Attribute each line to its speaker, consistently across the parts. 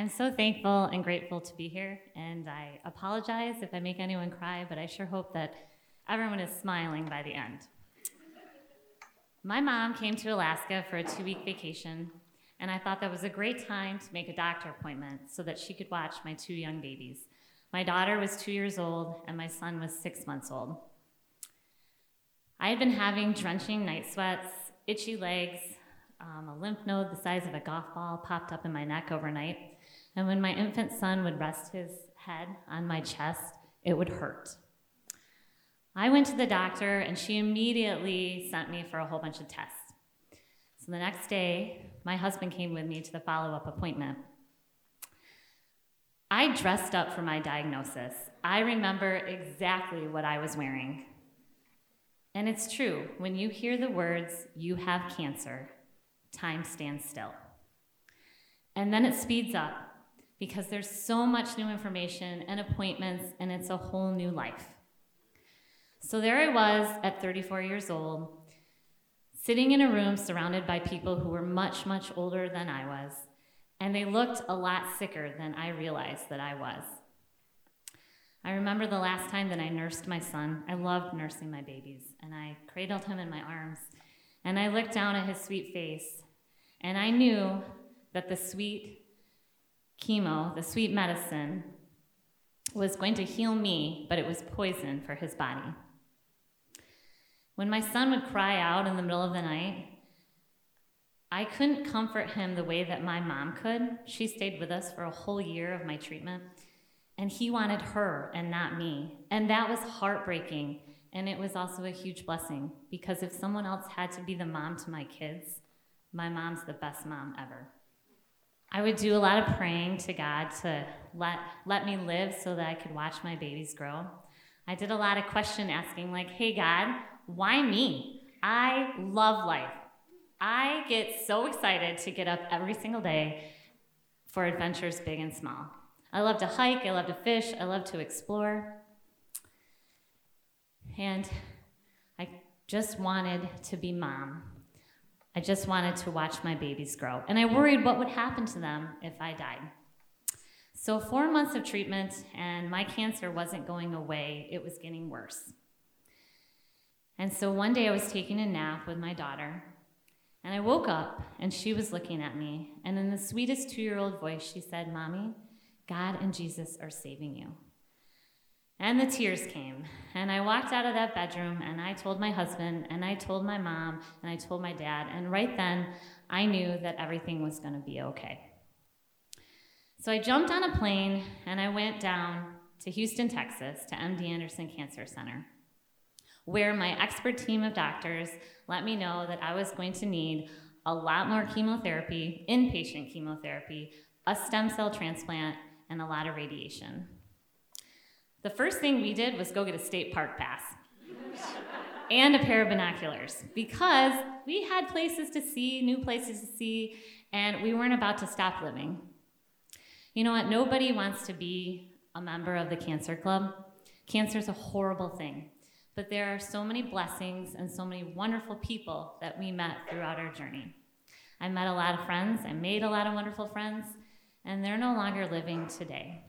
Speaker 1: I'm so thankful and grateful to be here, and I apologize if I make anyone cry, but I sure hope that everyone is smiling by the end. My mom came to Alaska for a two week vacation, and I thought that was a great time to make a doctor appointment so that she could watch my two young babies. My daughter was two years old, and my son was six months old. I had been having drenching night sweats, itchy legs, um, a lymph node the size of a golf ball popped up in my neck overnight, and when my infant son would rest his head on my chest, it would hurt. I went to the doctor, and she immediately sent me for a whole bunch of tests. So the next day, my husband came with me to the follow up appointment. I dressed up for my diagnosis. I remember exactly what I was wearing. And it's true, when you hear the words, you have cancer, time stands still. And then it speeds up because there's so much new information and appointments, and it's a whole new life. So there I was at 34 years old, sitting in a room surrounded by people who were much, much older than I was, and they looked a lot sicker than I realized that I was. I remember the last time that I nursed my son. I loved nursing my babies, and I cradled him in my arms, and I looked down at his sweet face, and I knew that the sweet chemo, the sweet medicine, was going to heal me, but it was poison for his body. When my son would cry out in the middle of the night, I couldn't comfort him the way that my mom could. She stayed with us for a whole year of my treatment, and he wanted her and not me. And that was heartbreaking, and it was also a huge blessing because if someone else had to be the mom to my kids, my mom's the best mom ever. I would do a lot of praying to God to let, let me live so that I could watch my babies grow. I did a lot of question asking, like, hey, God, why me? I love life. I get so excited to get up every single day for adventures big and small. I love to hike, I love to fish, I love to explore. And I just wanted to be mom. I just wanted to watch my babies grow. And I worried what would happen to them if I died. So, four months of treatment, and my cancer wasn't going away, it was getting worse. And so one day I was taking a nap with my daughter, and I woke up and she was looking at me. And in the sweetest two year old voice, she said, Mommy, God and Jesus are saving you. And the tears came. And I walked out of that bedroom and I told my husband and I told my mom and I told my dad. And right then, I knew that everything was going to be okay. So I jumped on a plane and I went down to Houston, Texas to MD Anderson Cancer Center where my expert team of doctors let me know that I was going to need a lot more chemotherapy, inpatient chemotherapy, a stem cell transplant, and a lot of radiation. The first thing we did was go get a state park pass and a pair of binoculars because we had places to see, new places to see, and we weren't about to stop living. You know what? Nobody wants to be a member of the Cancer Club. Cancer is a horrible thing. But there are so many blessings and so many wonderful people that we met throughout our journey. I met a lot of friends, I made a lot of wonderful friends, and they're no longer living today.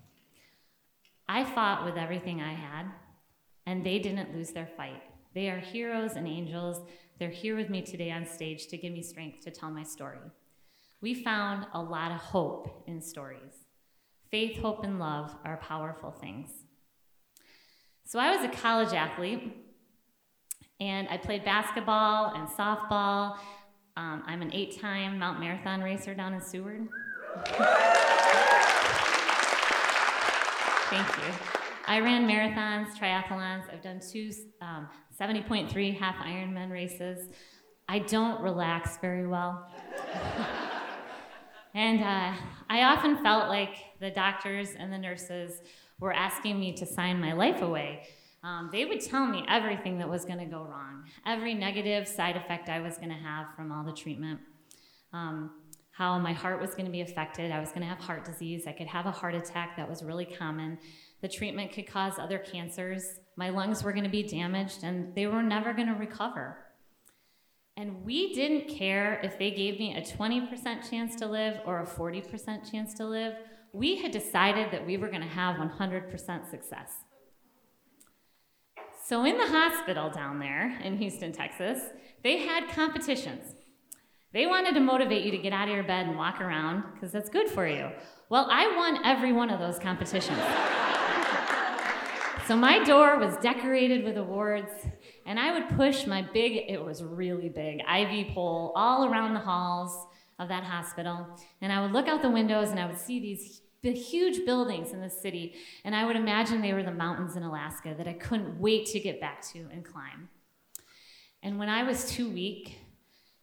Speaker 1: I fought with everything I had, and they didn't lose their fight. They are heroes and angels. They're here with me today on stage to give me strength to tell my story. We found a lot of hope in stories. Faith, hope, and love are powerful things. So I was a college athlete, and I played basketball and softball. Um, I'm an eight time Mount Marathon racer down in Seward. Thank you. I ran marathons, triathlons. I've done two um, 70.3 half Ironman races. I don't relax very well. and uh, I often felt like the doctors and the nurses were asking me to sign my life away, um, they would tell me everything that was going to go wrong, every negative side effect I was going to have from all the treatment, um, how my heart was going to be affected. I was going to have heart disease. I could have a heart attack that was really common. The treatment could cause other cancers. My lungs were going to be damaged, and they were never going to recover. And we didn't care if they gave me a 20% chance to live or a 40% chance to live we had decided that we were going to have 100% success. So, in the hospital down there in Houston, Texas, they had competitions. They wanted to motivate you to get out of your bed and walk around because that's good for you. Well, I won every one of those competitions. so my door was decorated with awards, and I would push my big, it was really big, IV pole all around the halls of that hospital. And I would look out the windows and I would see these the huge buildings in the city, and I would imagine they were the mountains in Alaska that I couldn't wait to get back to and climb. And when I was too weak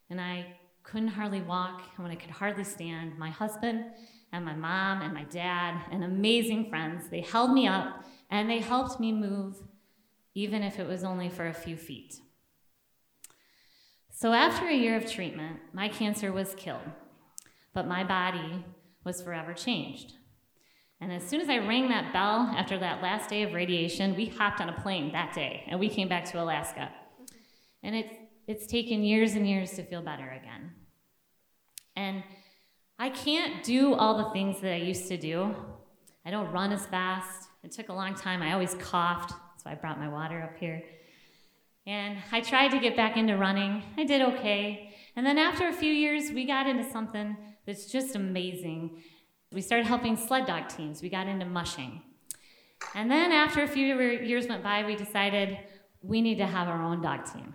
Speaker 1: and I couldn't hardly walk, and when I could hardly stand, my husband and my mom and my dad and amazing friends, they held me up and they helped me move, even if it was only for a few feet. So after a year of treatment, my cancer was killed, but my body was forever changed. And as soon as I rang that bell after that last day of radiation, we hopped on a plane that day and we came back to Alaska. And it's, it's taken years and years to feel better again. And I can't do all the things that I used to do. I don't run as fast. It took a long time. I always coughed, so I brought my water up here. And I tried to get back into running. I did okay. And then after a few years, we got into something that's just amazing. We started helping sled dog teams. We got into mushing. And then after a few years went by, we decided we need to have our own dog team.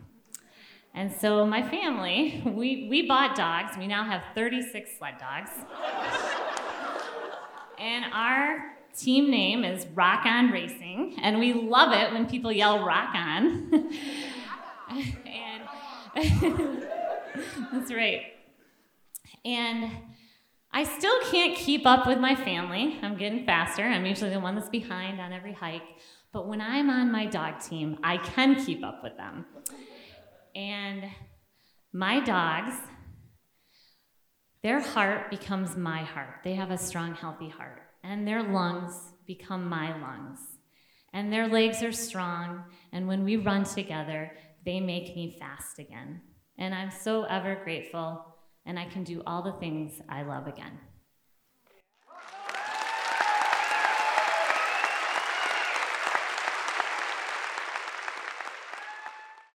Speaker 1: And so my family, we, we bought dogs. We now have 36 sled dogs. and our team name is Rock On Racing, and we love it when people yell Rock On. and that's right. And I still can't keep up with my family. I'm getting faster. I'm usually the one that's behind on every hike. But when I'm on my dog team, I can keep up with them. And my dogs, their heart becomes my heart. They have a strong, healthy heart. And their lungs become my lungs. And their legs are strong. And when we run together, they make me fast again. And I'm so ever grateful and I can do all the things I love again.